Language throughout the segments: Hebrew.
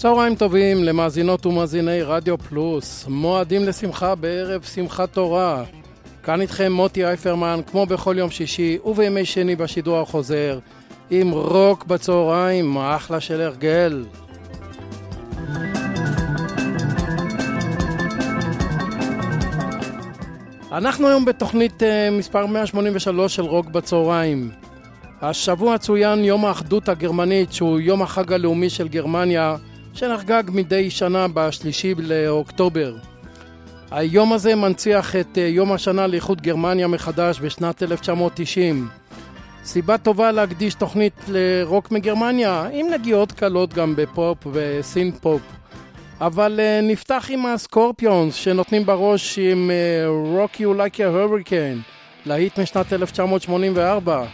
צהריים טובים למאזינות ומאזיני רדיו פלוס, מועדים לשמחה בערב שמחת תורה. כאן איתכם מוטי אייפרמן, כמו בכל יום שישי ובימי שני בשידור החוזר, עם רוק בצהריים, אחלה של הרגל. אנחנו היום בתוכנית uh, מספר 183 של רוק בצהריים. השבוע צוין יום האחדות הגרמנית, שהוא יום החג הלאומי של גרמניה, שנחגג מדי שנה בשלישי לאוקטובר. היום הזה מנציח את uh, יום השנה לאיחוד גרמניה מחדש בשנת 1990. סיבה טובה להקדיש תוכנית לרוק מגרמניה, עם נגיעות קלות גם בפופ ו סינת' פופ. אבל uh, נפתח עם הסקורפיונס שנותנים בראש עם uh, Rock You Like a Hurricane, להיט משנת 1984.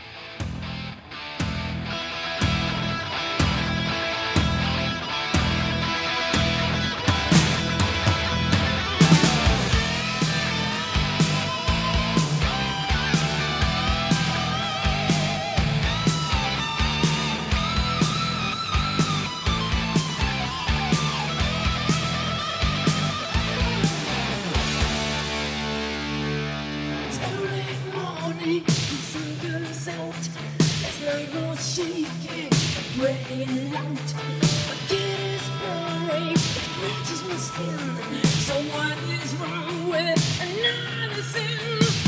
Paris qui s'adolescente laisse. My is burning, it my skin. So what is wrong with another sin.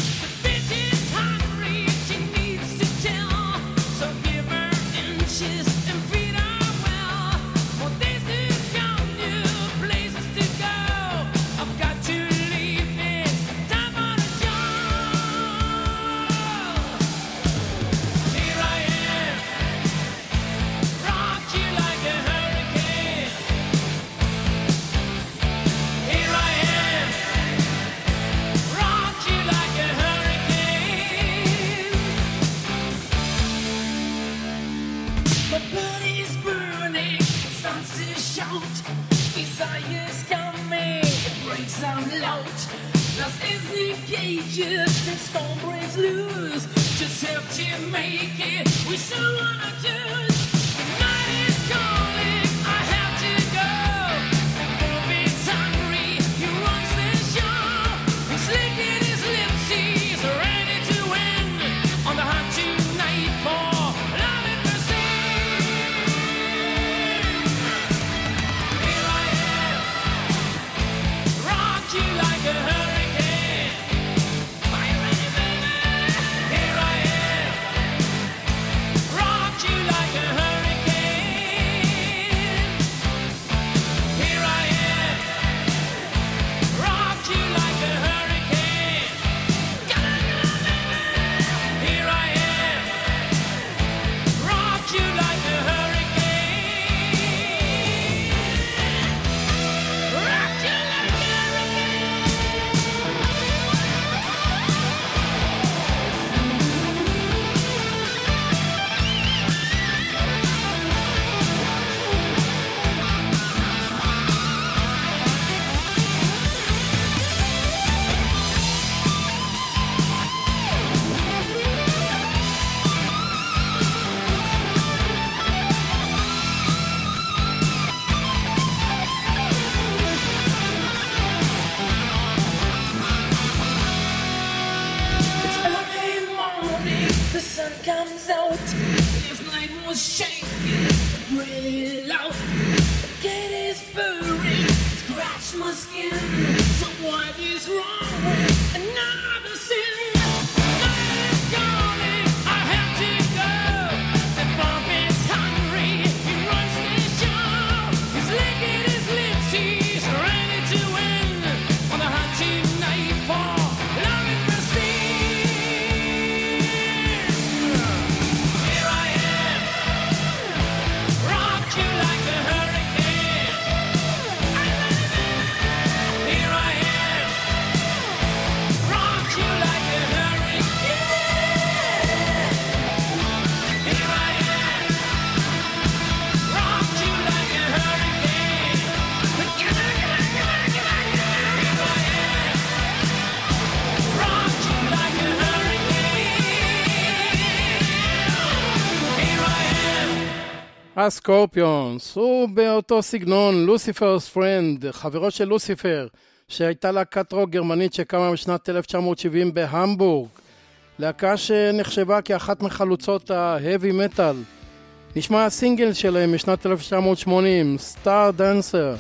הסקורפיונס, הוא באותו סגנון, Lucifer's Friend, חברו של לוסיפר, שהייתה להקת רוק גרמנית שקמה בשנת 1970 בהמבורג, להקה שנחשבה כאחת מחלוצות ההבי מטאל. נשמע הסינגל שלהם משנת 1980, Stardancer.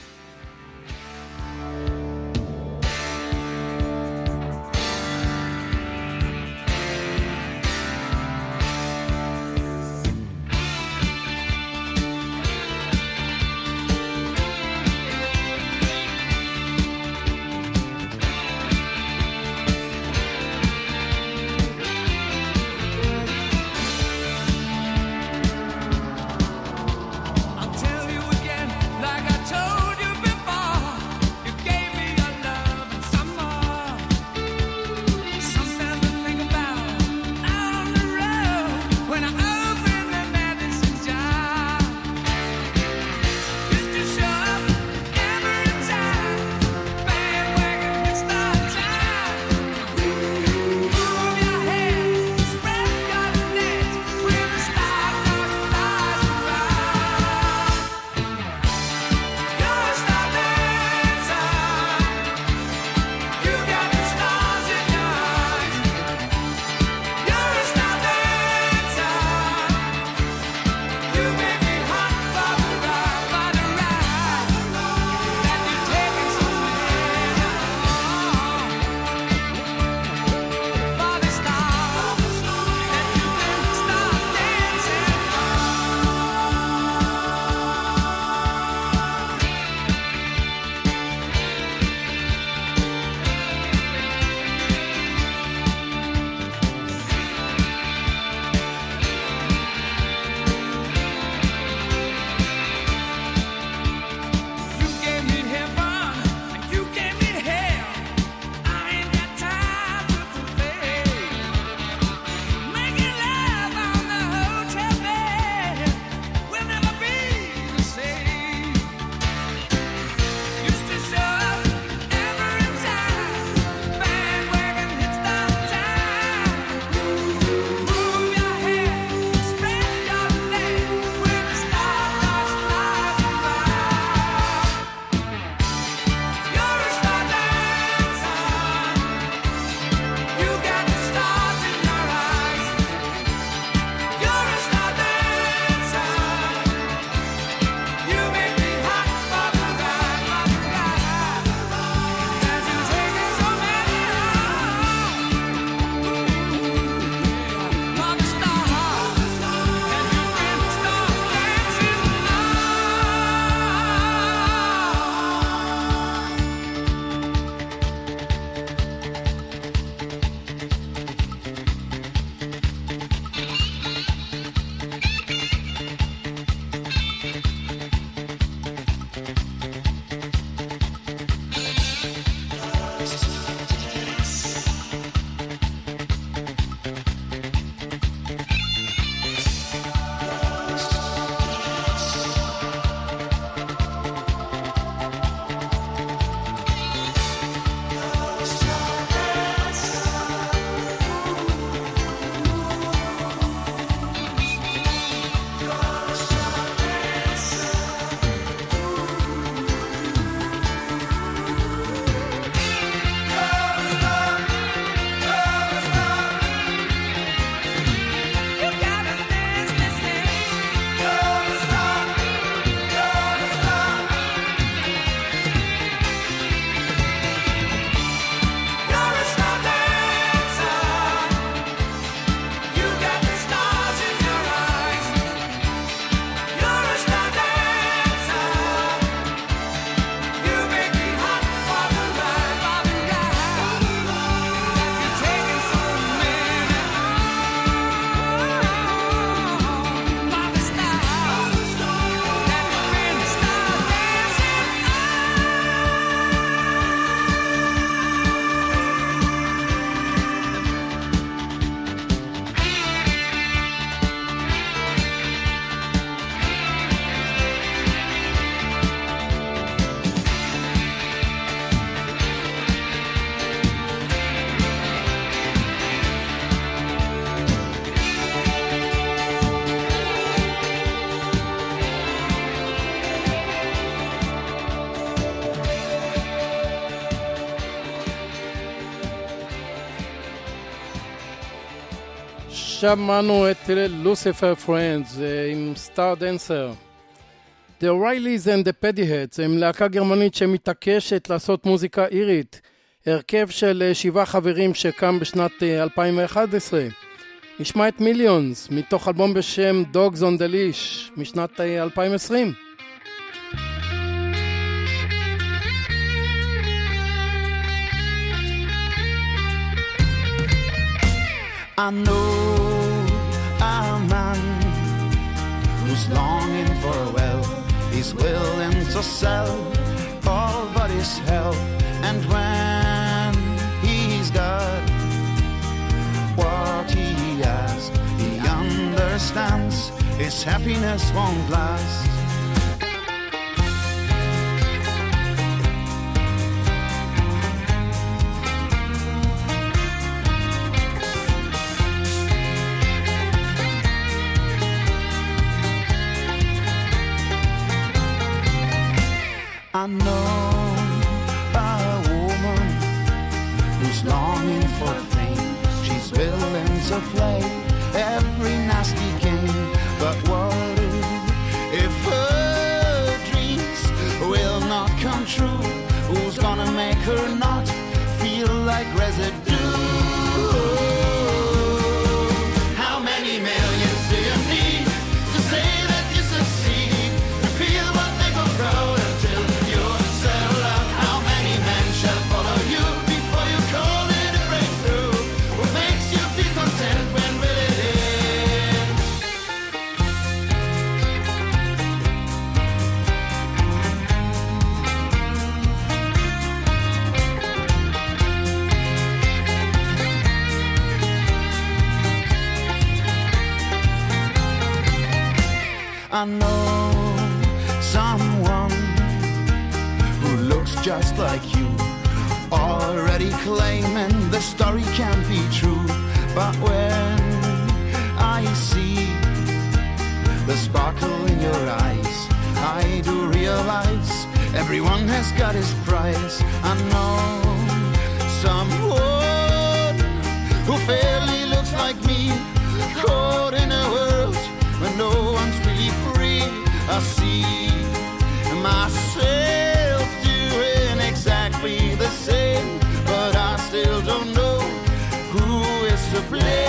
שמענו את Lucifer's Friend עם Stardancer. The O'Reillys and the Paddyheads הם להקה גרמנית שמתעקשת לעשות מוזיקה אירית, הרכב של אה, שבעה חברים שקם בשנת 2011. אה, נשמע את Millions מתוך אלבום בשם Dogs on the Leash משנת 2020. I know who's longing for wealth. He's willing to sell all but his health. And when he's got what he has, he understands his happiness won't last. Her not feel like residue? Has got his price. I know someone who fairly looks like me, caught in a world where no one's really free. I see myself doing exactly the same, but I still don't know who is to blame.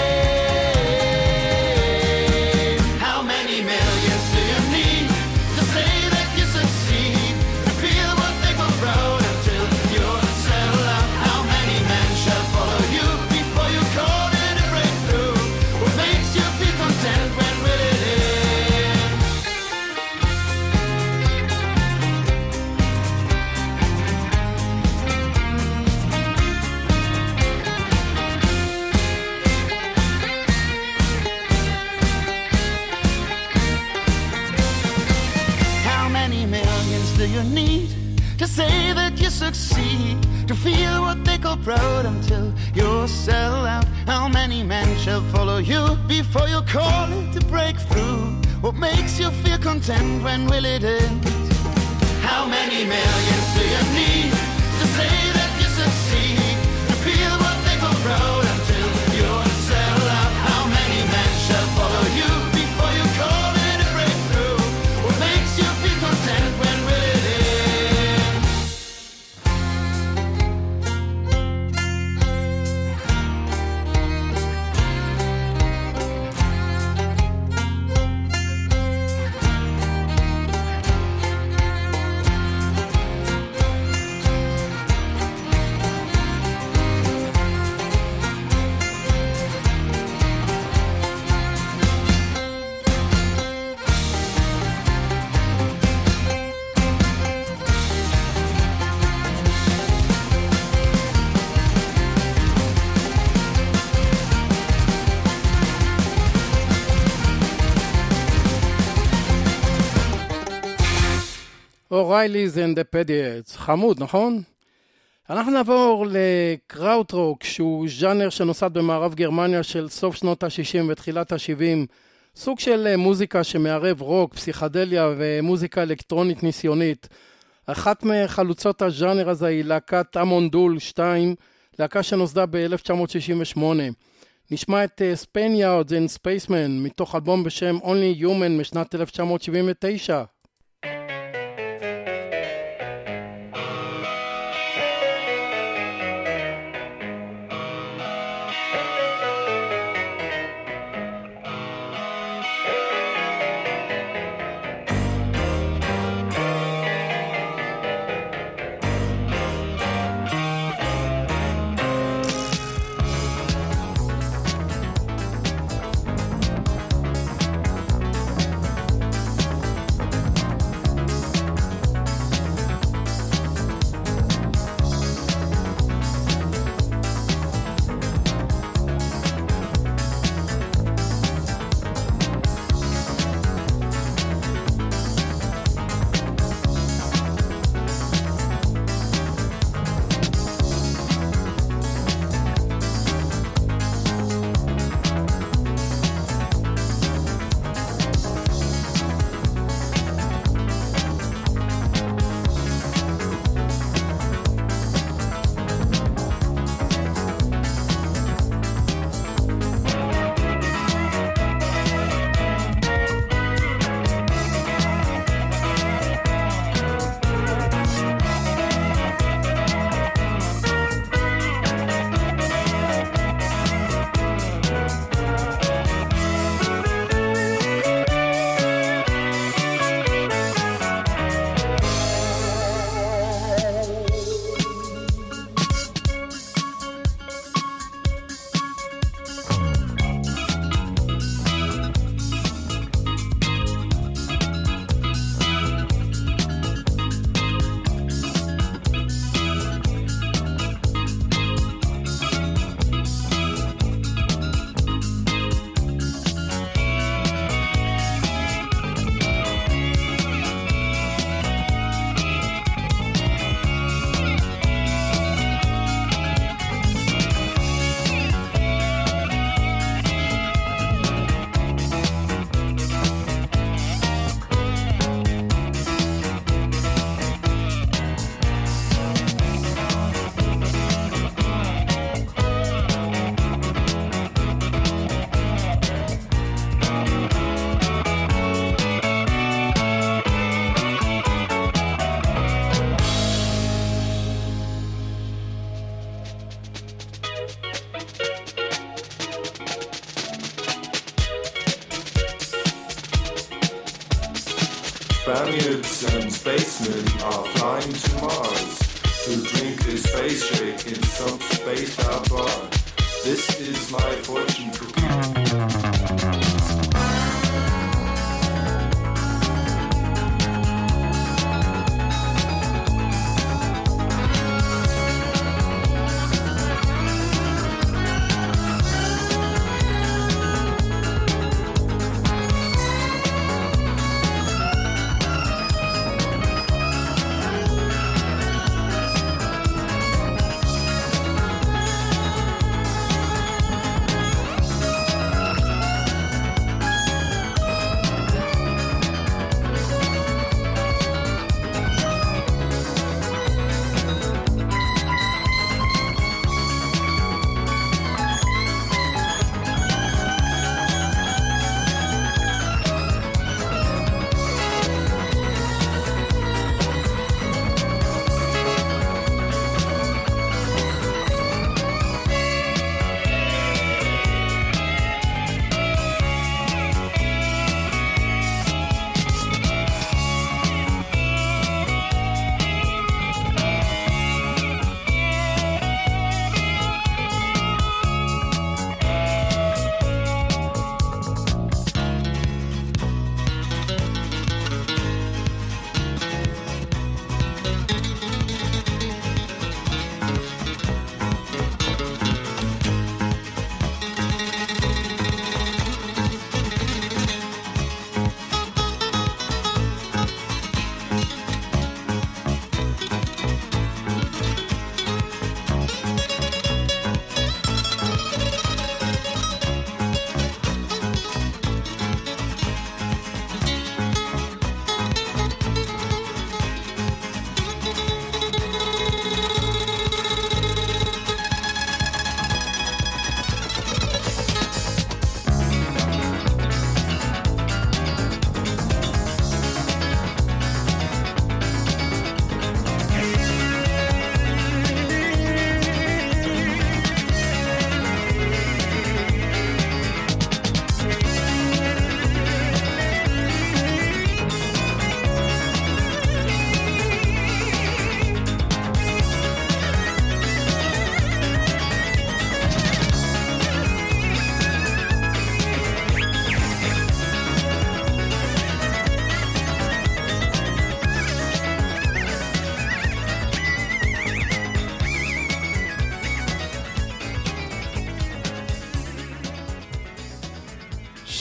Content when will it end? How many millions do you need O'Reilly's and the Pediates. חמוד, נכון? אנחנו נעבור לקראוטרוק, שהוא ז'אנר שנוסד במערב גרמניה של סוף שנות ה-60 ותחילת ה-70. סוג של אה, מוזיקה שמערב רוק, פסיכדליה ומוזיקה אלקטרונית ניסיונית. אחת מחלוצות הז'אנר הזה היא להקת אמון דול 2, להקה שנוסדה ב-1968. נשמע את Spaniards and Spacemen מתוך אלבום בשם Only Human משנת 1979.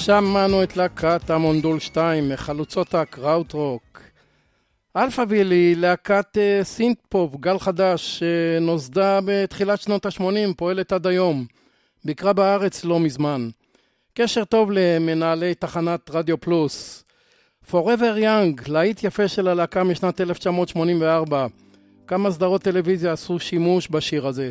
שמענו את להקת אמון דול 2, מחלוצות הקראוטרוק. אלפאוויל היא להקת אה, סינט פופ, גל חדש, שנוסדה בתחילת שנות ה-80, פועלת עד היום. ביקרה בארץ לא מזמן. קשר טוב למנהלי תחנת רדיו פלוס. Forever Young, להיט יפה של הלהקה משנת 1984. כמה סדרות טלוויזיה עשו שימוש בשיר הזה.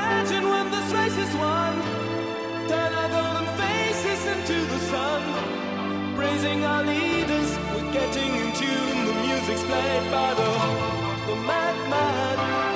this race won? Turn our golden faces into the sun. Praising our leaders, we're getting in tune. The music's played by the, the madman.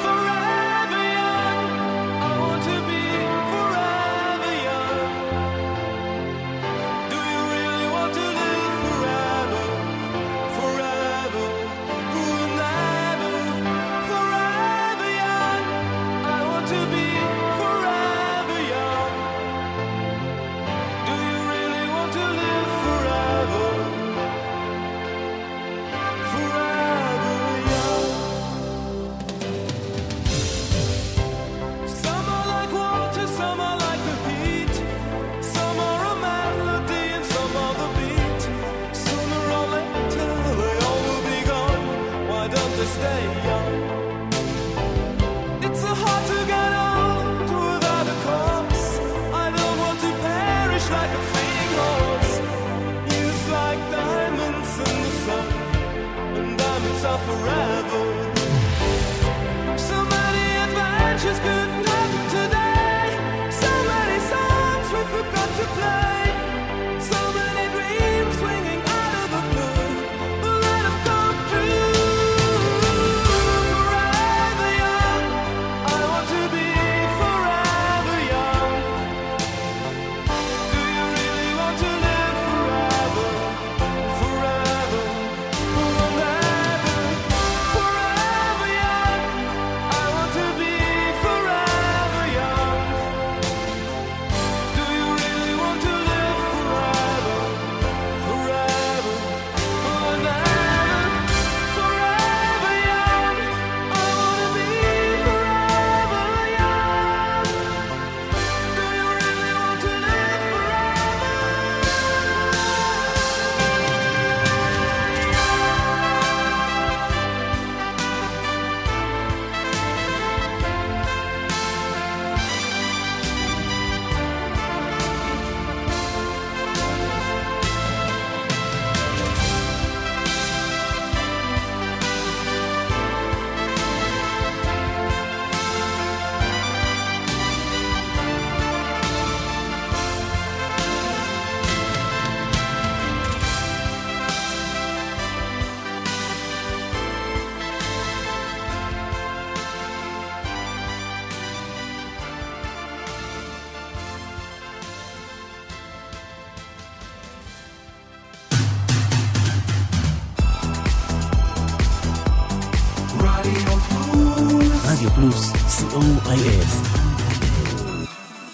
co.il.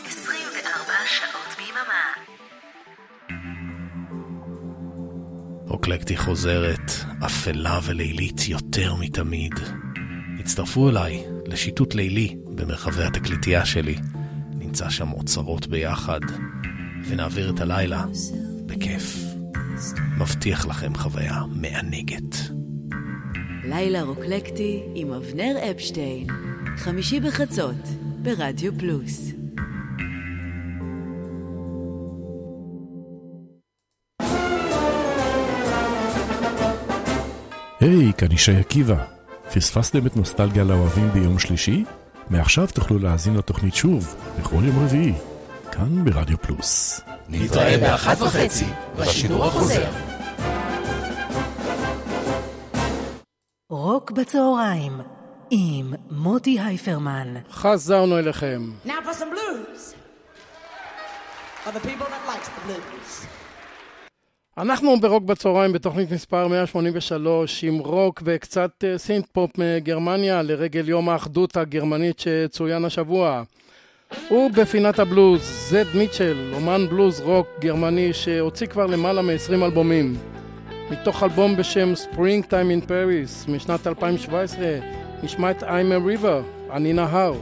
24 שעות ביממה. אוקלקטי חוזרת, אפלה ולילית יותר מתמיד. הצטרפו אליי לשיטוט לילי במרחבי התקליטייה שלי. נמצא שם אוצרות ביחד, ונעביר את הלילה בכיף. מבטיח לכם חוויה מענגת. לילה רוקלקטי עם אבנר אפשטיין, חמישי בחצות, ברדיו פלוס. היי, כאן ישי עקיבא. פספסתם את נוסטלגיה לאוהבים ביום שלישי? מעכשיו תוכלו להאזין לתוכנית שוב, בכל יום רביעי, כאן ברדיו פלוס. נתראה באחת וחצי, בשידור החוזר. רוק בצהריים, עם מוטי הייפרמן. חזרנו אליכם. Now for some blues. For the people that likes the blues. אנחנו ברוק בצהריים בתוכנית מספר 183 עם רוק וקצת אה, סינט פופ מגרמניה לרגל יום האחדות הגרמנית שצוין השבוע. ובפינת הבלוז, זד מיטשל, אומן בלוז רוק גרמני שהוציא כבר למעלה מ-20 אלבומים. מתוך אלבום בשם Spring Time in Paris משנת 2017 נשמע את I'm a River, אני נהר.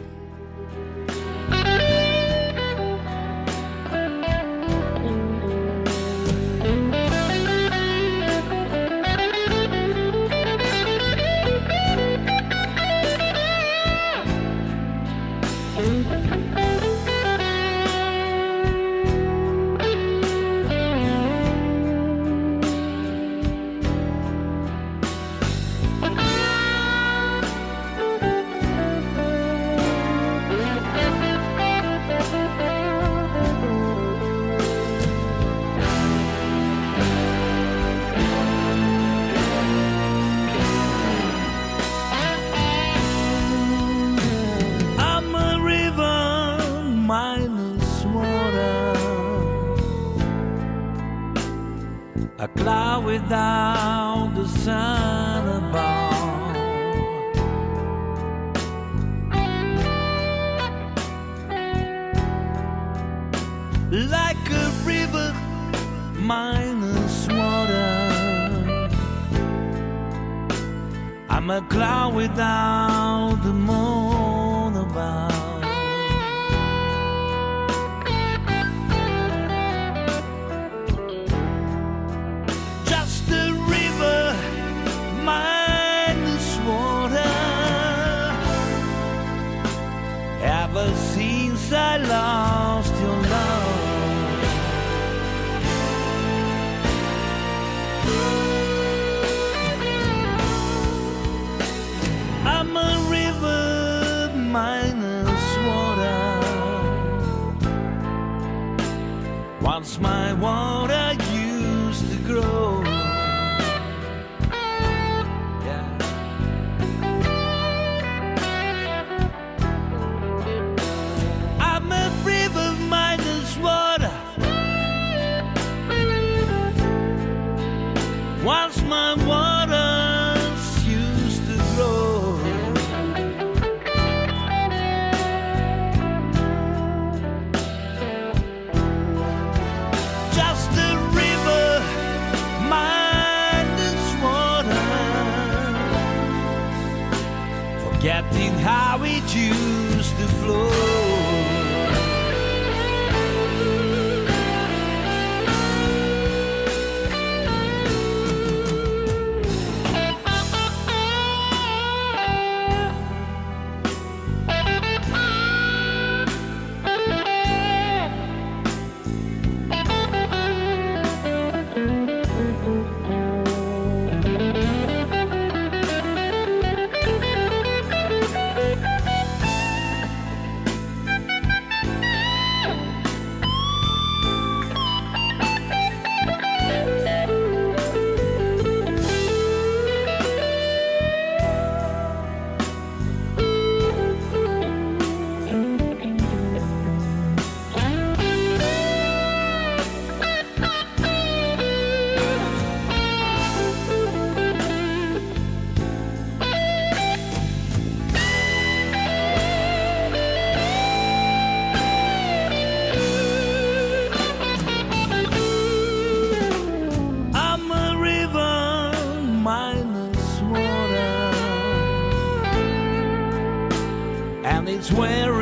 Once my water where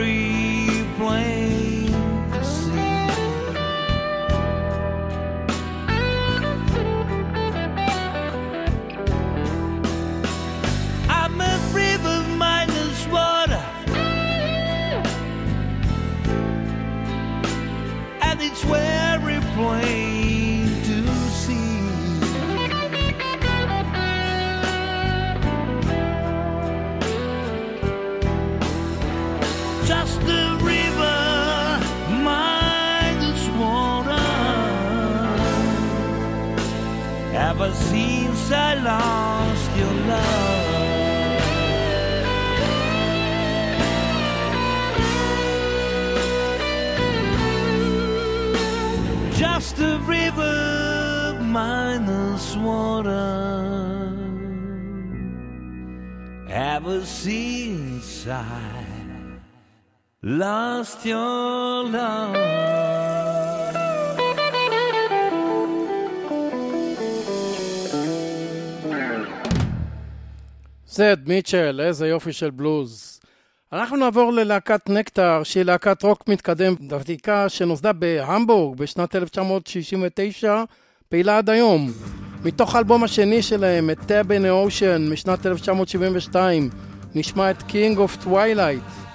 lost your love. זד מיטשל, איזה יופי של בלוז. אנחנו נעבור ללהקת נקטר, שהיא להקת רוק מתקדם ותיקה שנוסדה בהמבורג בשנת 1969, פעילה עד היום. מתוך האלבום השני שלהם, את in the Ocean משנת 1972, נשמע את King of Twilight.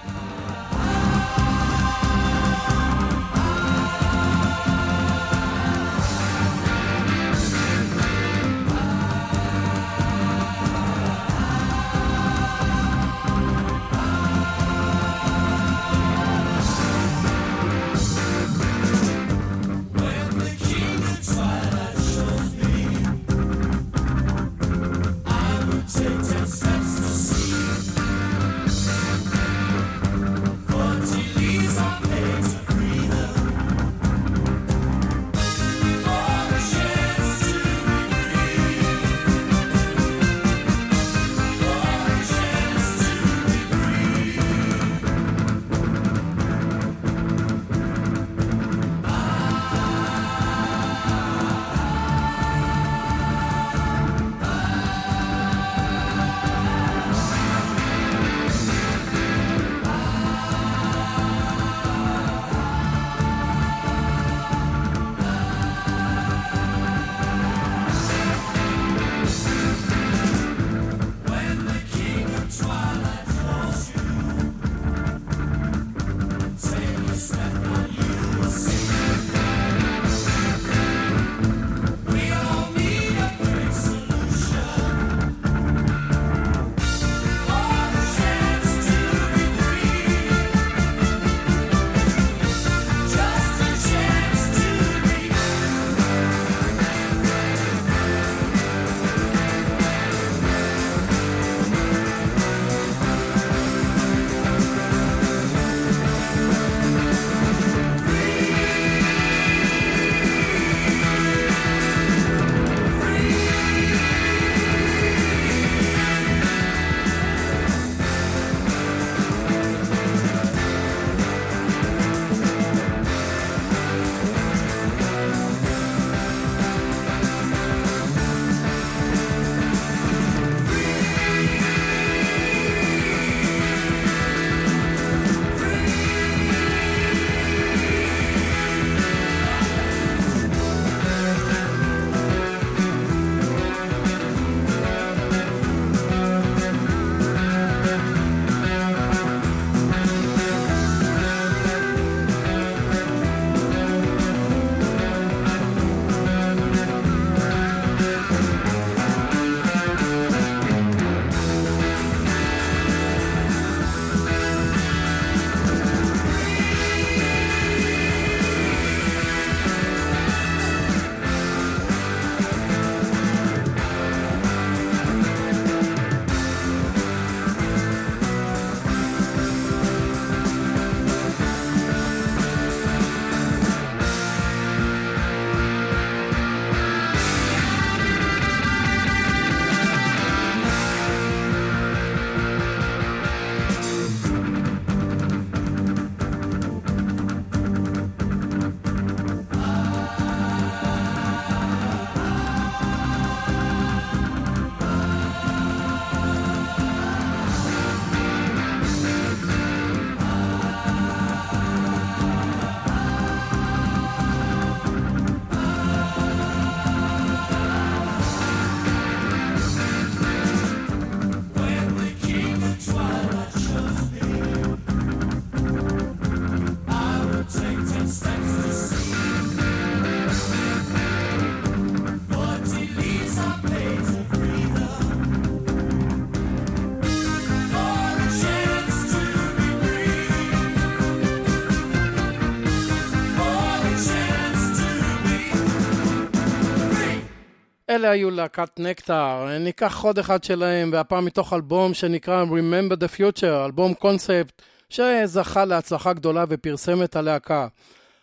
אלה היו להקת נקטר. ניקח עוד אחד שלהם, והפעם מתוך אלבום שנקרא Remember the Future, אלבום קונספט שזכה להצלחה גדולה ופרסם את הלהקה.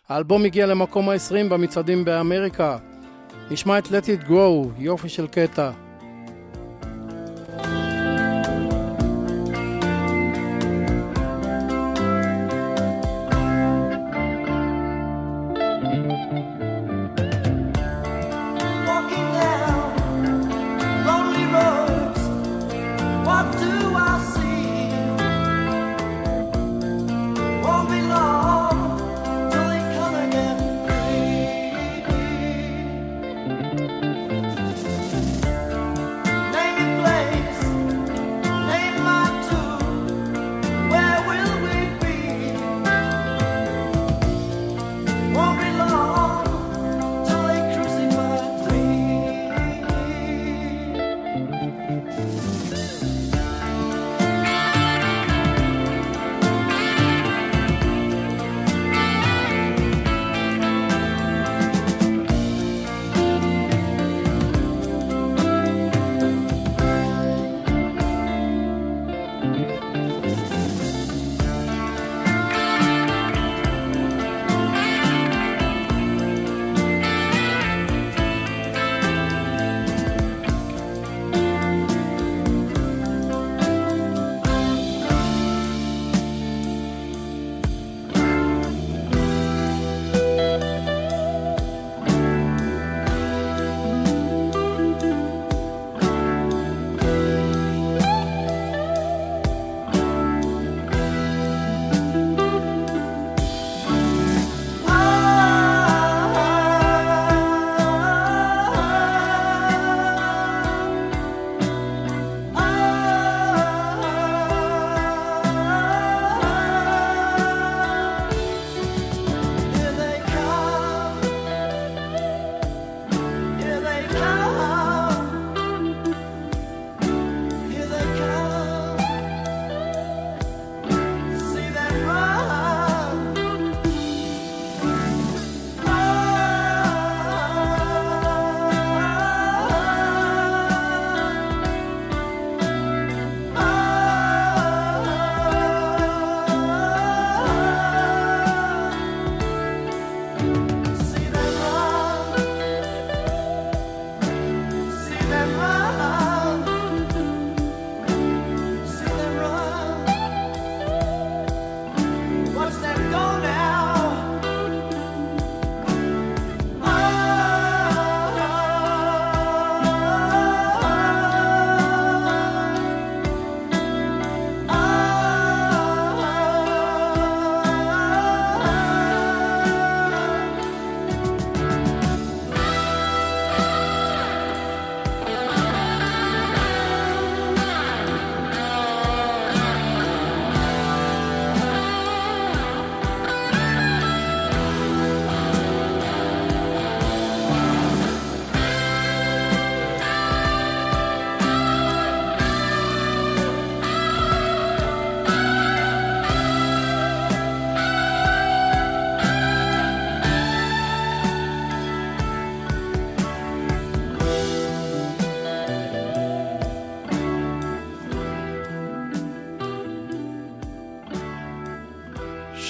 האלבום הגיע למקום ה-20 במצעדים באמריקה. נשמע את Let It Grow, יופי של קטע.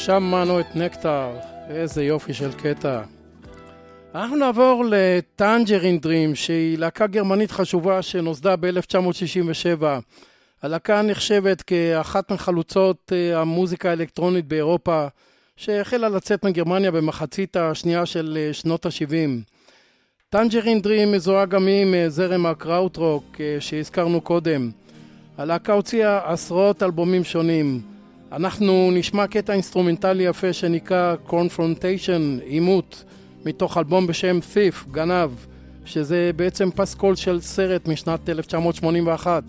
שמענו את נקטר, איזה יופי של קטע. אנחנו נעבור לטנג'רין דרים, שהיא להקה גרמנית חשובה שנוסדה ב-1967. הלהקה נחשבת כאחת מחלוצות אה, המוזיקה האלקטרונית באירופה, שהחלה לצאת מגרמניה במחצית השנייה של אה, שנות ה-70. טנג'רין דרים מזוהה גם היא עם אה, זרם הקראוטרוק שהזכרנו קודם. הלהקה הוציאה עשרות אלבומים שונים. אנחנו נשמע קטע אינסטרומנטלי יפה שנקרא Confrontation, עימות, מתוך אלבום בשם Thief, גנב, שזה בעצם פסקול של סרט משנת 1981.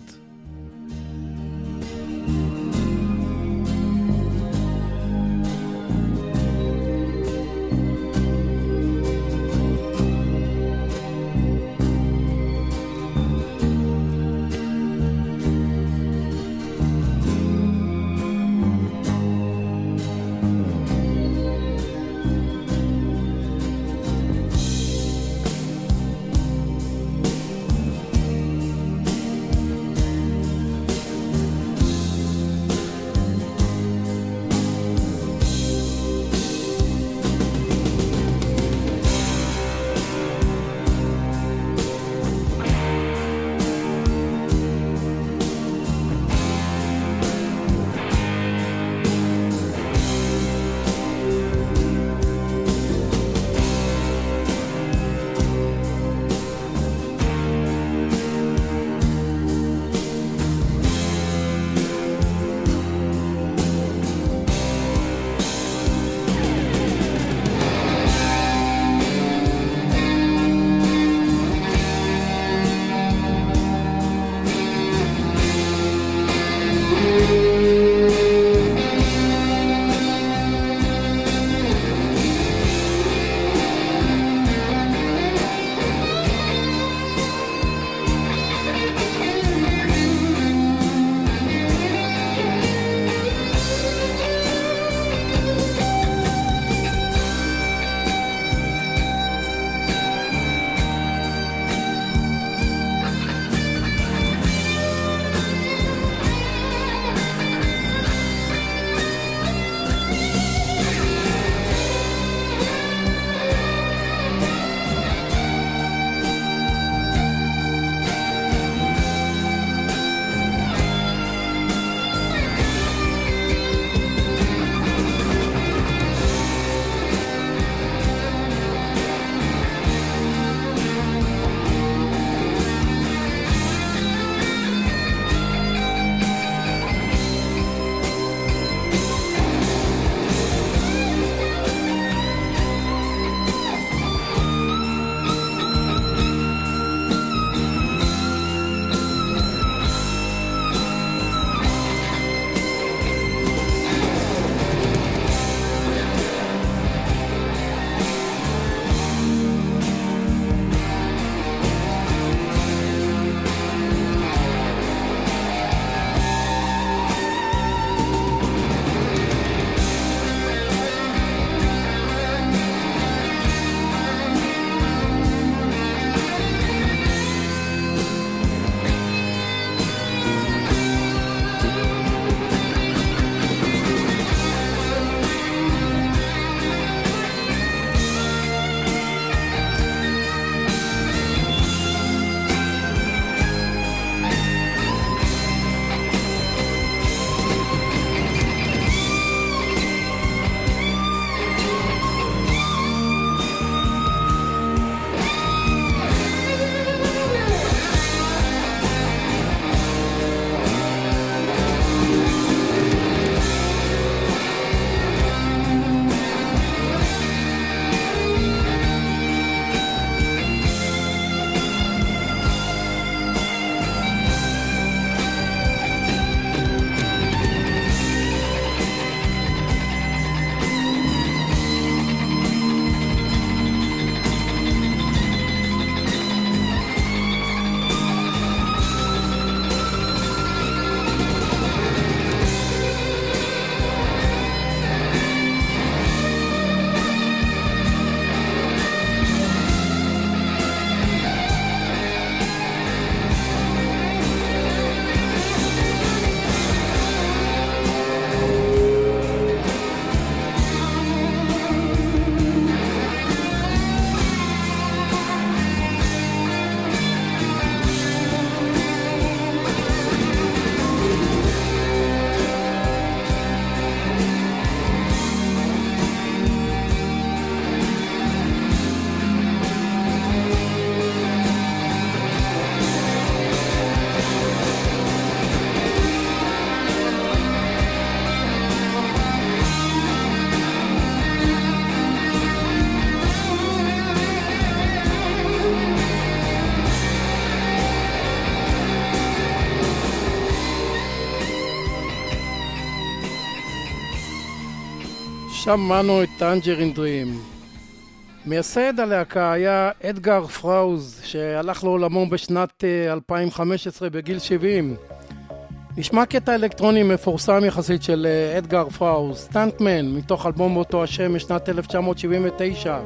שמענו את טנג'רין דרים. מייסד הלהקה היה אדגר פרוזה, שהלך לעולמו בשנת 2015 אה, בגיל 70. נשמע קטע אלקטרוני מפורסם יחסית של אה, אדגר פרוזה, Stuntman, מתוך אלבום באותו השם משנת 1979.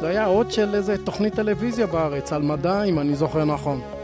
זה היה עוד של איזה תוכנית טלוויזיה בארץ, על מדע, אם אני זוכר נכון.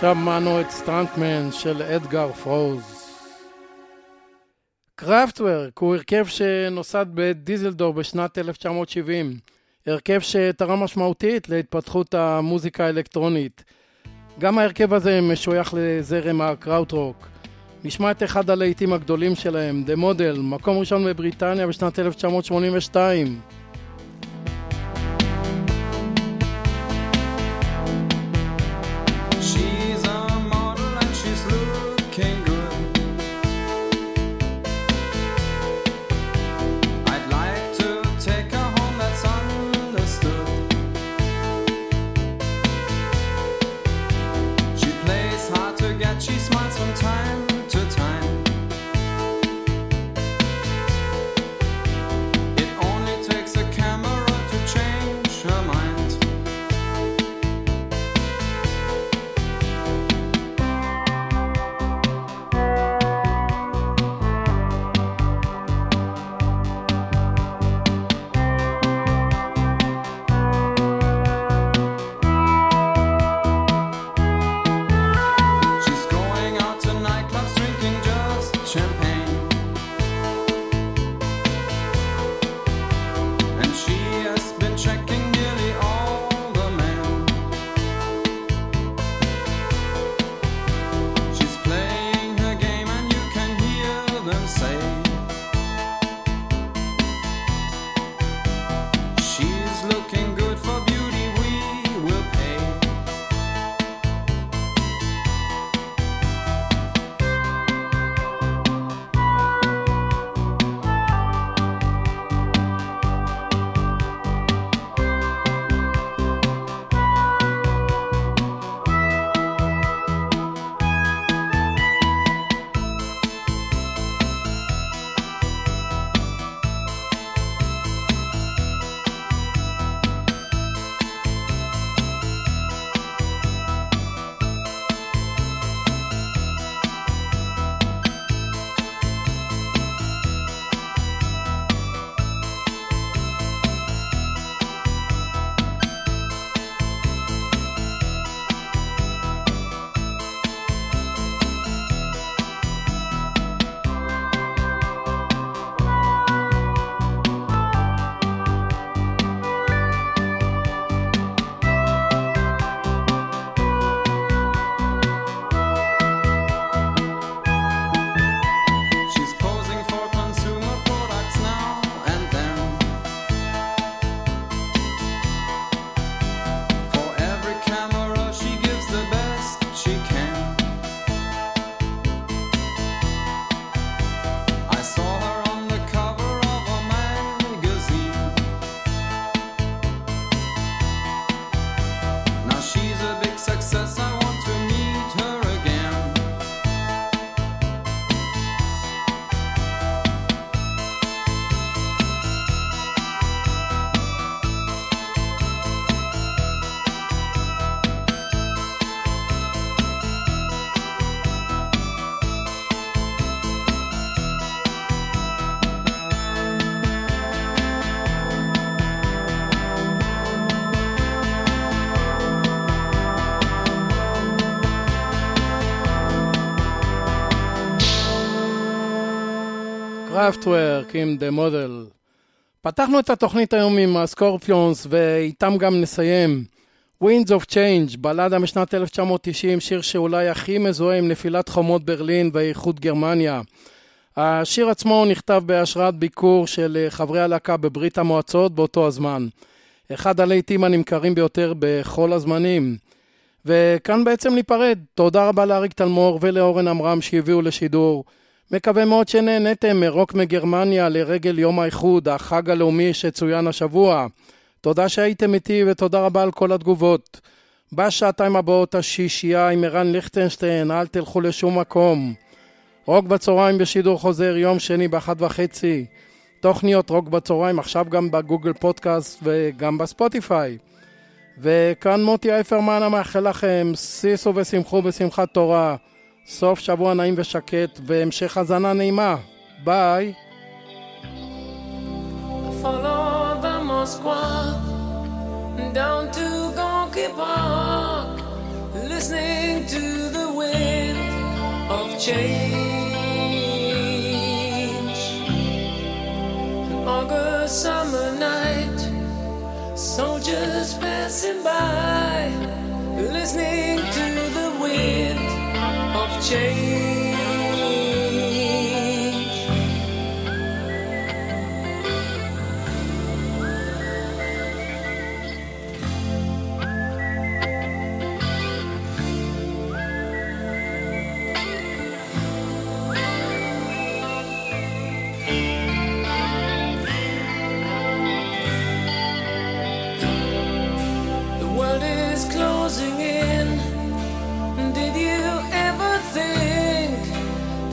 שמענו את Stuntman של אדגר פרוזה. קראפטוורק הוא הרכב שנוסד בדיסלדורף בשנת 1970. הרכב שתרם משמעותית להתפתחות המוזיקה האלקטרונית. גם ההרכב הזה משוייך לזרם הקראוטרוק. נשמע את אחד הלהיטים הגדולים שלהם, The Model, מקום ראשון בבריטניה בשנת 1982. קראפטוורק עם The Model. פתחנו את התוכנית היום עם הסקורפיונס ואיתם גם נסיים. Winds of Change, בלדה משנת 1990, שיר שאולי הכי מזוהה עם נפילת חומות ברלין ואיחוד גרמניה. השיר עצמו נכתב בהשראת ביקור של חברי הלהקה בברית המועצות באותו הזמן. אחד הלהיטים הנמכרים ביותר בכל הזמנים. וכאן בעצם ניפרד. תודה רבה לאריק תלמור ולאורן עמרם שהביאו לשידור. מקווה מאוד שנהנתם מרוק מגרמניה לרגל יום האיחוד, החג הלאומי שצוין השבוע. תודה שהייתם איתי ותודה רבה על כל התגובות. בשעתיים הבאות השישייה עם ערן ליכטנשטיין, אל תלכו לשום מקום. רוק בצהריים בשידור חוזר יום שני באחת וחצי. תוכניות רוק בצהריים עכשיו גם בגוגל פודקאסט וגם בספוטיפיי. וכאן מוטי אייפרמן המאחל לכם שישו ושמחו בשמחת תורה. סוף שבוע נעים ושקט והמשך האזנה נעימה. ביי. Follow the Moskwa down to Gonky Park, listening to the wind of change. An August summer night, soldiers passing by, listening to the wind of change.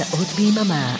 שעות ביממה